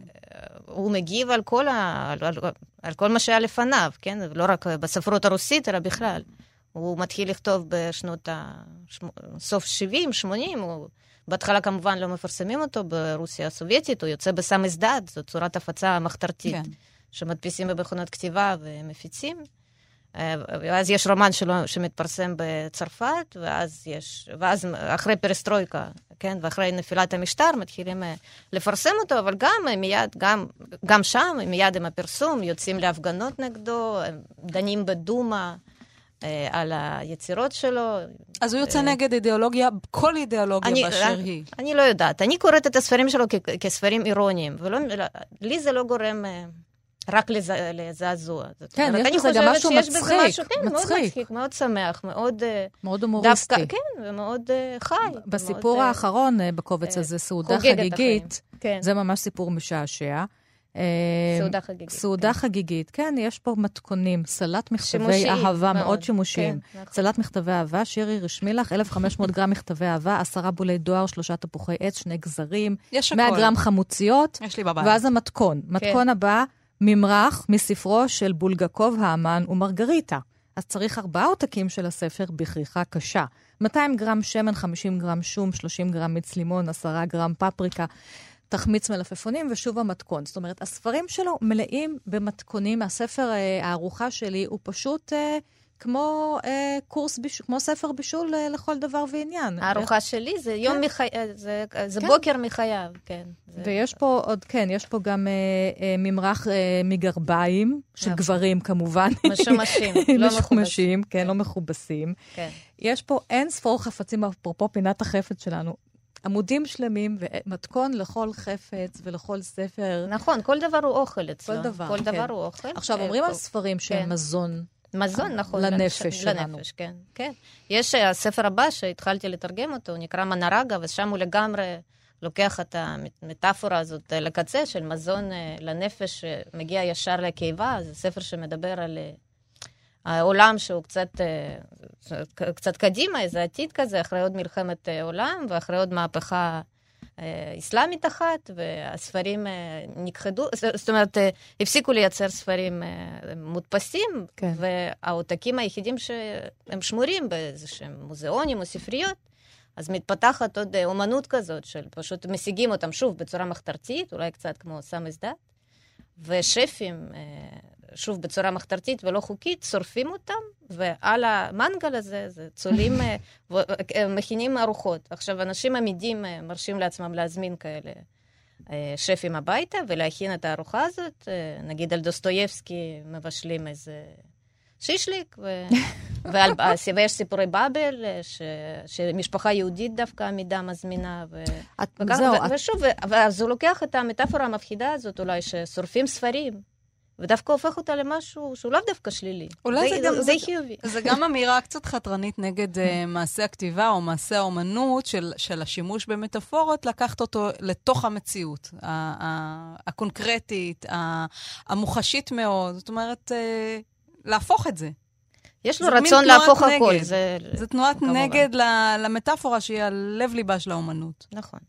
הוא מגיב על כל, ה... על, על, על כל מה שהיה לפניו, כן? לא רק בספרות הרוסית, אלא בכלל. הוא מתחיל לכתוב בשנות ה... סוף 70, 80, הוא... בהתחלה כמובן לא מפרסמים אותו ברוסיה הסובייטית, הוא יוצא בסם מסדד, זו צורת הפצה מחתרתית, כן. שמדפיסים במכונות כתיבה ומפיצים. אה, ואז יש רומן שלו שמתפרסם בצרפת, ואז יש, ואז אחרי פרסטרויקה, כן, ואחרי נפילת המשטר מתחילים אה, לפרסם אותו, אבל גם אה, מיד, גם, גם שם, מיד עם הפרסום, יוצאים להפגנות נגדו, דנים בדומה, אה, על היצירות שלו. אז הוא יוצא אה, נגד אידיאולוגיה, כל אידיאולוגיה אני, באשר אני, היא. אני לא יודעת. אני קוראת את הספרים שלו כ- כספרים אירוניים, ולי זה לא גורם... אה, רק לזעזוע. כן, יש בזה גם משהו מצחיק, משהו, כן, מאוד מצחיק, מאוד שמח, מאוד... מאוד הומוריסטי. דווקא, כן, ומאוד חי. בסיפור מאוד, האחרון בקובץ הזה, סעודה חגיגית, כן. זה ממש סיפור משעשע. אה, סעודה חגיגית. סעודה כן. חגיגית, כן, יש פה מתכונים, סלט מכתבי שימושיים, אהבה מאוד, מאוד שימושיים. כן, נכון. סלט מכתבי אהבה, שירי רשמי לך, 1,500 גרם מכתבי אהבה, עשרה בולי דואר, שלושה תפוחי עץ, שני גזרים, יש 100 גרם חמוציות. יש לי בבית. ואז המתכון. כן. מתכון הבא, ממרח מספרו של בולגקוב האמן ומרגריטה. אז צריך ארבעה עותקים של הספר בכריכה קשה. 200 גרם שמן, 50 גרם שום, 30 גרם מיץ לימון, 10 גרם פפריקה. תחמיץ מלפפונים ושוב המתכון. זאת אומרת, הספרים שלו מלאים במתכונים. הספר, אה, הארוחה שלי, הוא פשוט אה, כמו אה, קורס, ביש, כמו ספר בישול אה, לכל דבר ועניין. הארוחה איך... שלי זה יום כן. מחי... אה, זה, זה כן. בוקר מחייו, כן. זה... ויש פה עוד, כן, יש פה גם אה, אה, ממרח אה, מגרביים, של נכון. גברים כמובן. משומשים, לא מכובסים. כן, לא מכובסים. כן. יש פה אין ספור חפצים, אפרופו פינת החפץ שלנו, עמודים שלמים ומתכון לכל חפץ ולכל ספר. נכון, כל דבר הוא אוכל אצלו. כל דבר, כל כן. דבר הוא אוכל. עכשיו, אה, אומרים על ספרים שהם כן. מזון. מזון, נכון. לנפש שלנו. לנפש, כן. כן. יש אה, הספר הבא שהתחלתי לתרגם אותו, הוא נקרא מנרגה, ושם הוא לגמרי לוקח את המטאפורה הזאת לקצה של מזון אה, לנפש שמגיע ישר לקיבה. זה ספר שמדבר על העולם שהוא קצת, אה, קצת קדימה, איזה עתיד כזה, אחרי עוד מלחמת אה, עולם ואחרי עוד מהפכה אסלאמית אחת, והספרים נכחדו, זאת אומרת, הפסיקו לייצר ספרים מודפסים, כן. והעותקים היחידים שהם שמורים באיזשהם מוזיאונים או ספריות, אז מתפתחת עוד אומנות כזאת של פשוט משיגים אותם שוב בצורה מחתרתית, אולי קצת כמו סמס דת, ושפים שוב, בצורה מחתרתית ולא חוקית, שורפים אותם, ועל המנגל הזה, זה צולים, אה, אה, מכינים ארוחות. עכשיו, אנשים עמידים אה, מרשים לעצמם להזמין כאלה שפים הביתה ולהכין את הארוחה הזאת. נגיד על דוסטויבסקי מבשלים איזה שישליק, ו... ועל... ויש סיפורי באבל, ש... שמשפחה יהודית דווקא עמידה מזמינה. ו... את... וכך... זהו, ו... את... ושוב, ואז הוא לוקח את המטאפורה המפחידה הזאת אולי, ששורפים ספרים. ודווקא הופך אותה למשהו שהוא לאו דווקא שלילי. אולי זה, זה גם... זה, חיובי. זה גם אמירה קצת חתרנית נגד uh, מעשה הכתיבה או מעשה האומנות של, של השימוש במטאפורות, לקחת אותו לתוך המציאות הקונקרטית, המוחשית מאוד. זאת אומרת, uh, להפוך את זה. יש לו רצון להפוך נגד. הכל. זה, זה תנועת נגד למטאפורה שהיא הלב-ליבה של האומנות. נכון.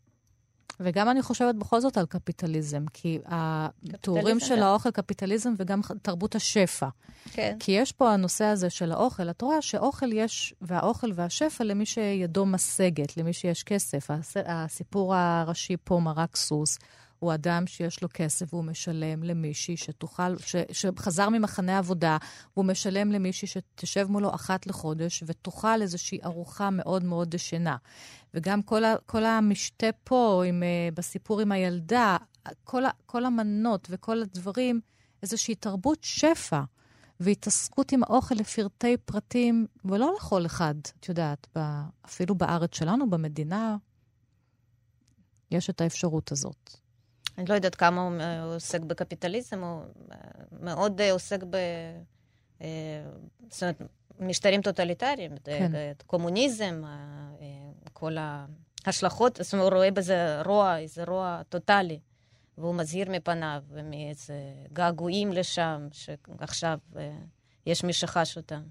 וגם אני חושבת בכל זאת על קפיטליזם, כי התיאורים של כן. האוכל, קפיטליזם וגם תרבות השפע. כן. כי יש פה הנושא הזה של האוכל. את רואה שאוכל יש, והאוכל והשפע למי שידו משגת, למי שיש כסף. הסיפור הראשי פה, מרק סוס, הוא אדם שיש לו כסף והוא משלם למישהי שתוכל, ש, שחזר ממחנה עבודה, והוא משלם למישהי שתשב מולו אחת לחודש ותאכל איזושהי ארוחה מאוד מאוד דשנה. וגם כל, ה, כל המשתה פה, עם, uh, בסיפור עם הילדה, כל, ה, כל המנות וכל הדברים, איזושהי תרבות שפע. והתעסקות עם האוכל לפרטי פרטים, ולא לכל אחד, את יודעת, אפילו בארץ שלנו, במדינה, יש את האפשרות הזאת. אני לא יודעת כמה הוא עוסק בקפיטליזם, הוא אה, מאוד אה, עוסק ב... אה, זאת אומרת, משטרים טוטליטריים, כן. קומוניזם, כל ההשלכות, זאת אומרת, הוא רואה בזה רוע, איזה רוע טוטאלי, והוא מזהיר מפניו, ומאיזה געגועים לשם, שעכשיו יש מי שחש אותם.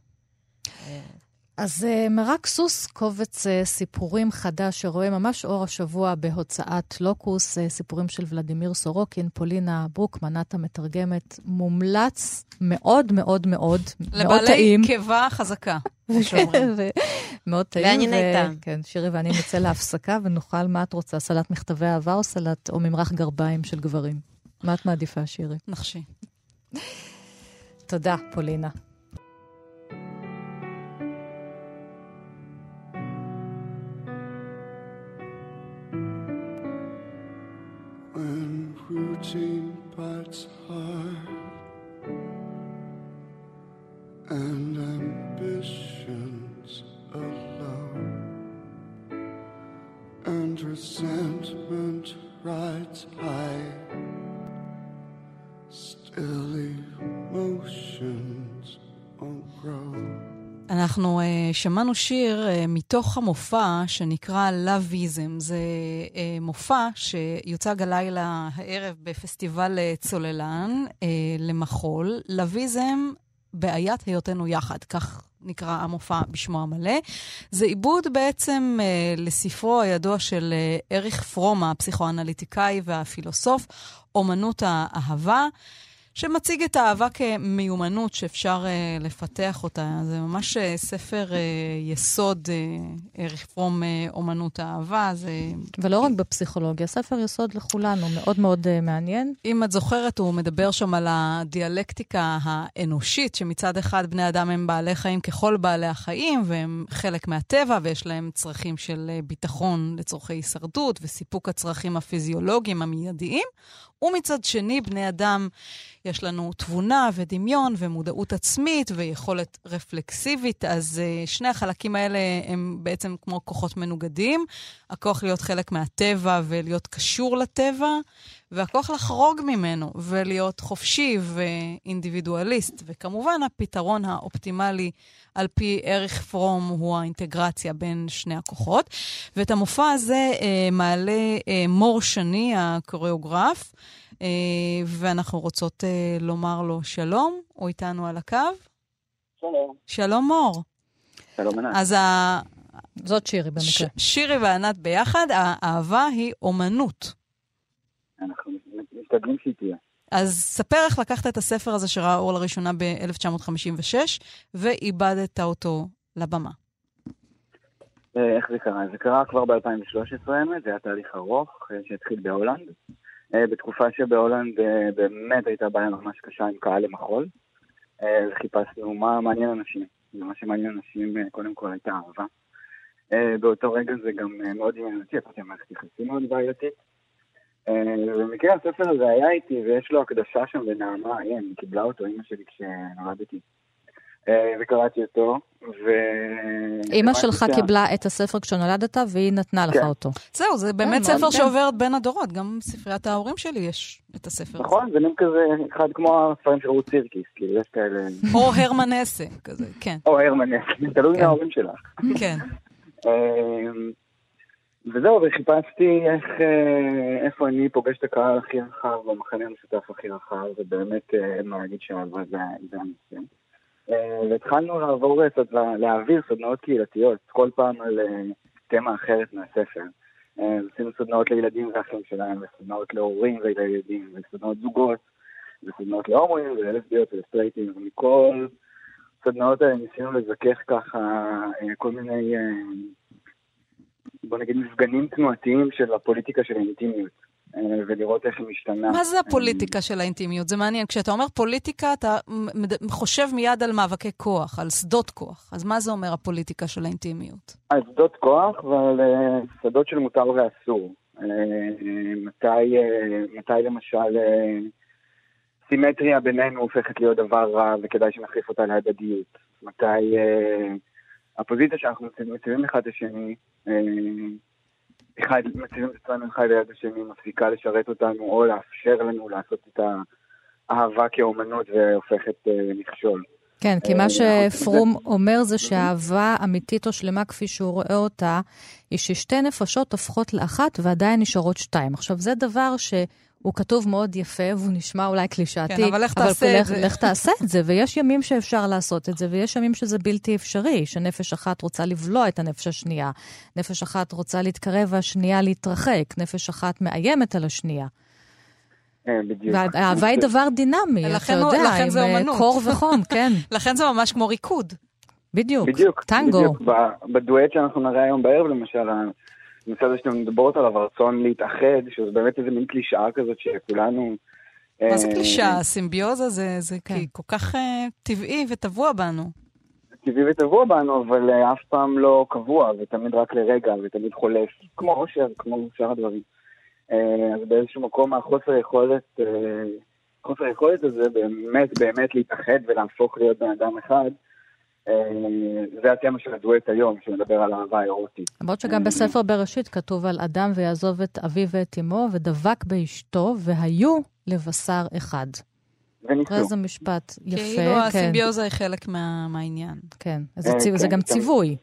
אז uh, מרק סוס, קובץ uh, סיפורים חדש שרואה ממש אור השבוע בהוצאת לוקוס, uh, סיפורים של ולדימיר סורוקין, פולינה ברוקמן, את המתרגמת, מומלץ מאוד מאוד מאוד, מאוד טעים. לבעלי קיבה חזקה, מאוד טעים. ועניין איתם. כן, שירי ואני נצא להפסקה ונאכל, מה את רוצה, סלט מכתבי אהבה או סלט, או ממרח גרביים של גברים? מה את מעדיפה, שירי? נחשי. תודה, פולינה. empty parts heart. אנחנו uh, שמענו שיר uh, מתוך המופע שנקרא לאביזם. זה uh, מופע שיוצג הלילה הערב בפסטיבל צוללן uh, למחול. לאביזם, בעיית היותנו יחד, כך נקרא המופע בשמו המלא. זה עיבוד בעצם אה, לספרו הידוע של אה, אריך פרום, הפסיכואנליטיקאי והפילוסוף, אומנות האהבה. שמציג את האהבה כמיומנות שאפשר uh, לפתח אותה. זה ממש uh, ספר uh, יסוד, uh, פרום uh, אומנות האהבה. זה... ולא רק בפסיכולוגיה, ספר יסוד לכולנו, מאוד מאוד uh, מעניין. אם את זוכרת, הוא מדבר שם על הדיאלקטיקה האנושית, שמצד אחד בני אדם הם בעלי חיים ככל בעלי החיים, והם חלק מהטבע, ויש להם צרכים של ביטחון לצורכי הישרדות וסיפוק הצרכים הפיזיולוגיים המיידיים. ומצד שני, בני אדם, יש לנו תבונה ודמיון ומודעות עצמית ויכולת רפלקסיבית, אז uh, שני החלקים האלה הם בעצם כמו כוחות מנוגדים. הכוח להיות חלק מהטבע ולהיות קשור לטבע, והכוח לחרוג ממנו ולהיות חופשי ואינדיבידואליסט. וכמובן, הפתרון האופטימלי על פי ערך פרום הוא האינטגרציה בין שני הכוחות. ואת המופע הזה אה, מעלה אה, מור שני, הקוריאוגרף, אה, ואנחנו רוצות אה, לומר לו שלום, הוא איתנו על הקו. שלום. שלום מור. שלום ענת. אז ה... זאת שירי במקרה. ש- שירי וענת ביחד, האהבה היא אומנות. אנחנו משתדלים שהיא תהיה. אז ספר איך לקחת את הספר הזה שראה אור לראשונה ב-1956, ואיבדת אותו לבמה. אה, איך זה קרה? זה קרה כבר ב-2013 האמת, זה היה תהליך ארוך אה, שהתחיל בהולנד. אה, בתקופה שבהולנד באמת הייתה בעיה ממש קשה עם קהל למחול. וחיפשנו מה מעניין אנשים. ומה שמעניין אנשים קודם כל הייתה אהבה. באותו רגע זה גם מאוד עניין אותי, יצאתי מערכת יחסים מאוד בעייתית. במקרה הספר הזה היה איתי ויש לו הקדשה שם בנעמה, היא קיבלה אותו, אימא שלי כשנולדתי. אה, וקראתי אותו, ו... אימא שלך קיבלה את הספר כשנולדת והיא נתנה לך כן. אותו. זהו, זה באמת כן, ספר שעובר בין הדורות, גם ספריית ההורים שלי יש את הספר הזה. נכון, זה מין כזה, אחד כמו הספרים של רות סירקיס, כאילו, יש כאלה... או הרמן אסה, כזה, כן. או הרמן אסה, תלוי כן. מההורים שלך. כן. וזהו, וחיפשתי איך, אה, איפה אני פוגש את הקהל הכי רחב, במחנה המשותף הכי רחב, ובאמת אין מה להגיד שאהבה זה הנושא. אה, והתחלנו לעבור, להעביר סדנאות קהילתיות, כל פעם על אה, תמה אחרת מהספר. אה, עשינו סדנאות לילדים ואחים שלהם, וסדנאות להורים ולילדים, וסדנאות זוגות, וסדנאות להומואים ולסביות ולסטרייטים, ומכל סדנאות האלה ניסינו לזכך ככה כל מיני, בוא נגיד, מפגנים תנועתיים של הפוליטיקה של האינטימיות. אה, ולראות איך היא משתנה. מה זה הפוליטיקה של האינטימיות? זה מעניין. כשאתה אומר פוליטיקה, אתה חושב מיד על מאבקי כוח, על שדות כוח. אז מה זה אומר הפוליטיקה של האינטימיות? על שדות כוח ועל אה, שדות של מותר ואסור. אה, מתי, מתי למשל סימטריה בינינו הופכת להיות דבר רע וכדאי שנחליף אותה להדדיות. מתי הפוזיציה שאנחנו מציבים אחד את השני אחד, מציבים את עצמנו אחד ליד השני, מפסיקה לשרת אותנו או לאפשר לנו לעשות את האהבה כאומנות והופכת אה, מכשול. כן, כי מה אה, שפרום אומר זה שהאהבה אמיתית או שלמה כפי שהוא רואה אותה, היא ששתי נפשות הופכות לאחת ועדיין נשארות שתיים. עכשיו, זה דבר ש... הוא כתוב מאוד יפה, והוא נשמע אולי קלישאתי. כן, אבל איך תעשה את זה? לך תעשה את זה, ויש ימים שאפשר לעשות את זה, ויש ימים שזה בלתי אפשרי, שנפש אחת רוצה לבלוע את הנפש השנייה, נפש אחת רוצה להתקרב והשנייה להתרחק, נפש אחת מאיימת על השנייה. אה, בדיוק. והאהבה היא דבר דינמי, אתה יודע, לכן זה עם אומנות. קור וחום, כן. לכן זה ממש כמו ריקוד. בדיוק, בדיוק טנגו. בדיוק, בדואט שאנחנו נראה היום בערב, למשל, הנושא הזה שאתם מדברות עליו, הרצון להתאחד, שזה באמת איזה מין קלישאה כזאת שכולנו... מה זה אה, קלישאה? סימביוזה זה, זה כן. כל כך uh, טבעי וטבוע בנו. טבעי וטבוע בנו, אבל uh, אף פעם לא קבוע, ותמיד רק לרגע, ותמיד חולף, כמו אושר, כמו שאר הדברים. Uh, אז באיזשהו מקום החוסר יכולת, uh, חוסר יכולת הזה באמת באמת להתאחד ולהפוך להיות בן אדם אחד, זה התמה של הדואט היום, שמדבר על אהבה אירוטית. למרות שגם בספר בראשית כתוב על אדם ויעזוב את אביו ואת אמו, ודבק באשתו, והיו לבשר אחד. וניסו. איזה משפט יפה, כאילו כן. הסימביוזה היא חלק מה- מהעניין. כן, אה, ציו- זה כן, גם כן. ציווי.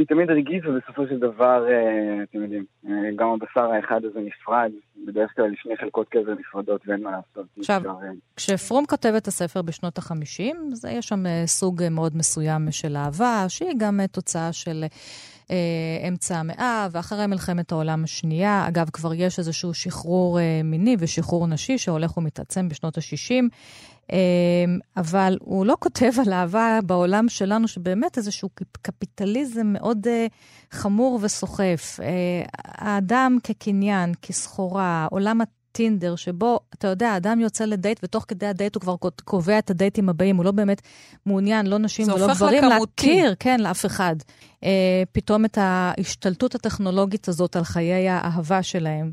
היא תמיד רגעית, ובסופו של דבר, אה, אתם יודעים, אה, גם הבשר האחד הזה נפרד, בדרך כלל שני חלקות קבר נפרדות ואין מה לעשות. עכשיו, אה, כשפרום כותב את הספר בשנות ה-50, יש שם סוג מאוד מסוים של אהבה, שהיא גם אה, תוצאה של אמצע המאה, ואחרי מלחמת העולם השנייה. אגב, כבר יש איזשהו שחרור אה, מיני ושחרור נשי שהולך ומתעצם בשנות ה-60. אה, אבל הוא לא כותב על אהבה בעולם שלנו, שבאמת איזשהו קפ- קפיטליזם מאוד אה, חמור וסוחף. אה, האדם כקניין, כסחורה, עולם הטינדר, שבו, אתה יודע, האדם יוצא לדייט, ותוך כדי הדייט הוא כבר קובע את הדייטים הבאים, הוא לא באמת מעוניין, לא נשים ולא גברים. להכיר, כן, לאף אחד. אה, פתאום את ההשתלטות הטכנולוגית הזאת על חיי האהבה שלהם.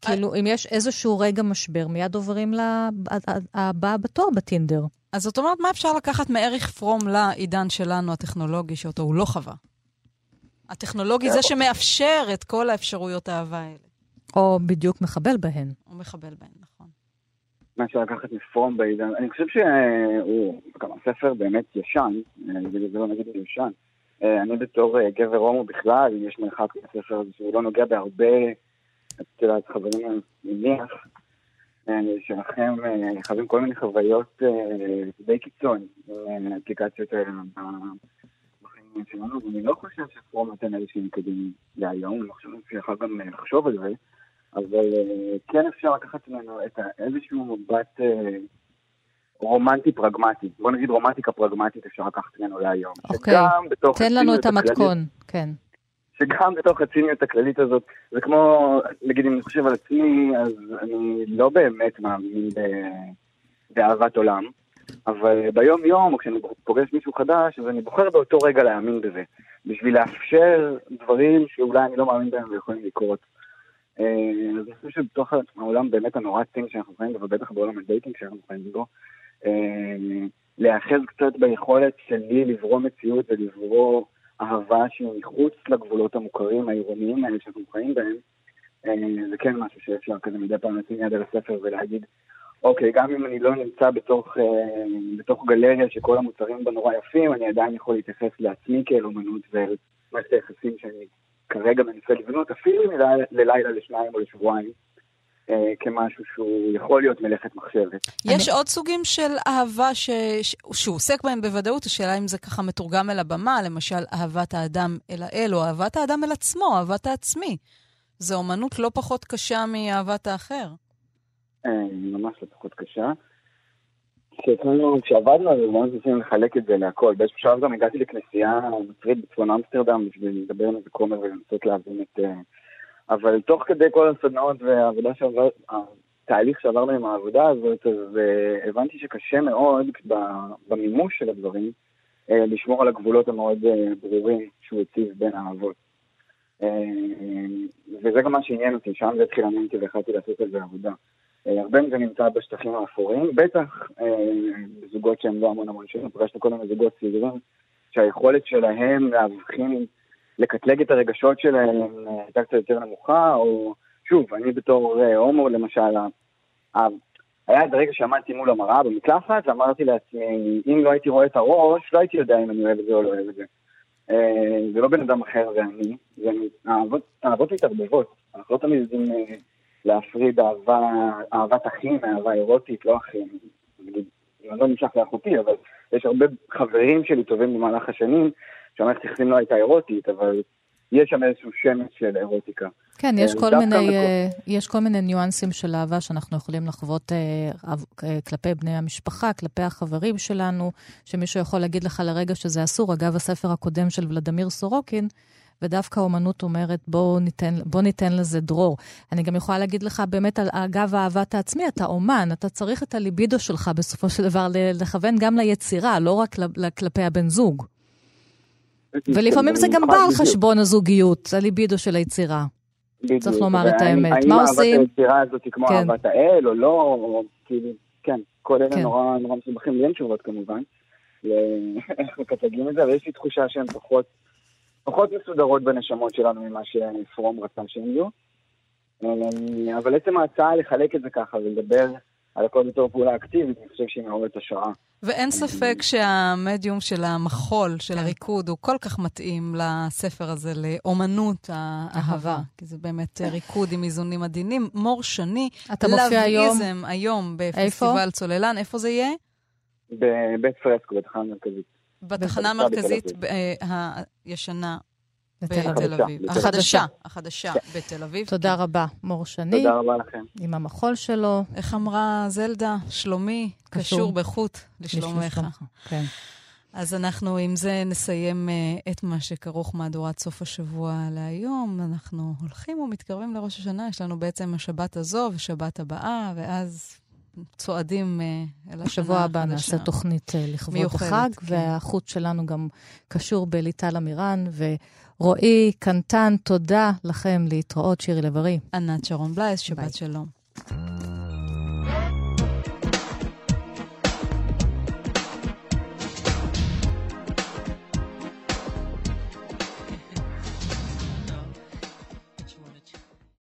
כאילו, אם יש איזשהו רגע משבר, מיד עוברים לבאה בתור בטינדר. אז זאת אומרת, מה אפשר לקחת מעריך פרום לעידן שלנו, הטכנולוגי, שאותו הוא לא חווה? הטכנולוגי זה שמאפשר את כל האפשרויות האהבה האלה. או בדיוק מחבל בהן. הוא מחבל בהן, נכון. מה אפשר לקחת מפרום בעידן, אני חושב שהוא, גם הספר באמת ישן, אה, זה לא נגיד ישן. אה, אני בתור אה, גבר הומו בכלל, יש מרחק מהספר הזה שהוא לא נוגע בהרבה, את יודעת, חברים, אני מניח, שלכם חווים כל מיני חוויות די קיצון, עם האפליקציות האלה בחיים שלנו, ואני לא חושב שפרום נותן איזושהי מקדים להיום, אני חושב שיכול גם לחשוב על זה. אבל אה, כן אפשר לקחת ממנו את איזשהו מבט אה, רומנטי פרגמטי. בוא נגיד רומנטיקה פרגמטית אפשר לקחת ממנו להיום. אוקיי. בתוך תן לנו את המתכון, כן. שגם בתוך הציניות הכללית הזאת, זה כמו, נגיד אם אני חושב על עצמי, אז אני לא באמת מאמין באהבת עולם, אבל ביום יום, או כשאני פוגש מישהו חדש, אז אני בוחר באותו רגע להאמין בזה, בשביל לאפשר דברים שאולי אני לא מאמין בהם ויכולים לקרות. אה, אז אני חושב שבתוך העולם באמת הנורא צין שאנחנו חיים בו, ובטח בעולם הדייטינג שאנחנו חיים בו, אה, להיאחז קצת ביכולת שלי לברוא מציאות ולברוא אהבה שהיא מחוץ לגבולות המוכרים העירוניים האלה שאנחנו חיים בהם, אה, זה כן משהו שאפשר כזה מדי פעם לשים יד על הספר ולהגיד, אוקיי, גם אם אני לא נמצא בתוך, בתוך גלריה שכל המוצרים בה נורא יפים, אני עדיין יכול להתייחס לעצמי כאל אומנות ואל מערכת היחסים שאני כרגע מנסה לבנות, אפילו מלילה, ללילה, לשניים או לשבועיים, אה, כמשהו שהוא יכול להיות מלאכת מחשבת. יש עוד סוגים של אהבה ש... ש... שהוא עוסק בהם בוודאות, השאלה אם זה ככה מתורגם אל הבמה, למשל אהבת האדם אל האל, או אהבת האדם אל עצמו, אהבת העצמי. זו אומנות לא פחות קשה מאהבת האחר. אה, ממש לא פחות קשה. כשהתחלנו, כשעבדנו על זה, ממש ניסינו לחלק את זה להכל. באיזשהו שלב גם הגעתי לכנסייה מצרית בצפון אמסטרדם בשביל לדבר עם איזה כומר ולנסות להבין את... אה, אבל תוך כדי כל הסדנאות והעבודה שעבר, התהליך שעברנו עם העבודה הזאת, אז uh, הבנתי שקשה מאוד במימוש של הדברים uh, לשמור על הגבולות המאוד ברורים שהוא הציב בין האהבות. Uh, וזה גם מה שעניין אותי, שם זה התחיל לעניין אותי והחלטתי לעשות על זה עבודה. Uh, הרבה מזה נמצא בשטחים האפורים, בטח uh, בזוגות שהם לא המון המון שנים, פגשנו קודם בזוגות צעירים, שהיכולת שלהם להבחין לקטלג את הרגשות שלהם אה, הייתה קצת יותר נמוכה, או שוב, אני בתור אה, הומו למשל, אה, היה את הרגע שעמדתי מול המראה במקלחת ואמרתי לעצמי, אם לא הייתי רואה את הראש, לא הייתי יודע אם אני אוהב את זה או לא אוהב את זה. אה, זה לא בן אדם אחר, זה אני. זה אהבות, אהבות מתערבבות, אנחנו לא תמיד יודעים אה, להפריד אהבה, אהבת אחים מאהבה אירוטית, לא אחים. אני לא נמשך לאחותי, אבל יש הרבה חברים שלי טובים במהלך השנים, שהמערכת יחסים לא הייתה אירוטית, אבל יש שם איזשהו שמץ של אירוטיקה. כן, יש אה, כל, מיני. אה, יש כל מיני ניואנסים של אהבה שאנחנו יכולים לחוות אה, אה, כלפי בני המשפחה, כלפי החברים שלנו, שמישהו יכול להגיד לך לרגע שזה אסור. אגב, הספר הקודם של ולדימיר סורוקין, ודווקא האומנות אומרת, בוא ניתן, בוא ניתן לזה דרור. אני גם יכולה להגיד לך, באמת, על אגב אהבת העצמי, אתה אומן, אתה צריך את הליבידו שלך בסופו של דבר לכוון גם ליצירה, לא רק כלפי הבן זוג. ולפעמים זה גם בא על חשבון הזוגיות, הליבידו של היצירה. בדיוק. צריך לומר את האמת. מה עושים? האם אהבת היצירה הזאת היא כמו כן. אהבת האל או לא, או כאילו, כן, כל אלה כן. נורא נורא מסובכים, לי אין תשובות כמובן. לאיך מקטלגים את זה, אבל יש לי תחושה שהן פחות, פחות מסודרות בנשמות שלנו ממה שפרום רצה שהן יהיו. אבל עצם ההצעה לחלק את זה ככה ולדבר על הכל בתור פעולה אקטיבית, אני חושב שהיא מעוררת השראה. ואין ספק שהמדיום של המחול, של הריקוד, הוא כל כך מתאים לספר הזה, לאומנות האהבה. כי זה באמת ריקוד עם איזונים עדינים. מור שני, אתה מופיע היום? היום בפסטיבל צוללן. איפה זה יהיה? בבית פרסקו, בתחנה המרכזית. בתחנה המרכזית הישנה בתל אביב. החדשה. החדשה בתל אביב. תודה רבה, מור שני. תודה רבה לכם. עם המחול שלו. איך אמרה זלדה? שלומי קשור בחוט לשלומך. כן. אז אנחנו עם זה נסיים את מה שכרוך מהדורת סוף השבוע להיום. אנחנו הולכים ומתקרבים לראש השנה, יש לנו בעצם השבת הזו ושבת הבאה, ואז צועדים אל השנה בשבוע הבא נעשה תוכנית לכבוד החג, כן. והחוט שלנו גם קשור בליטל אמירן, ורועי קנטן, תודה לכם להתראות, שירי לב-ארי. ענת שרון בלייס, שבת ביי. שלום.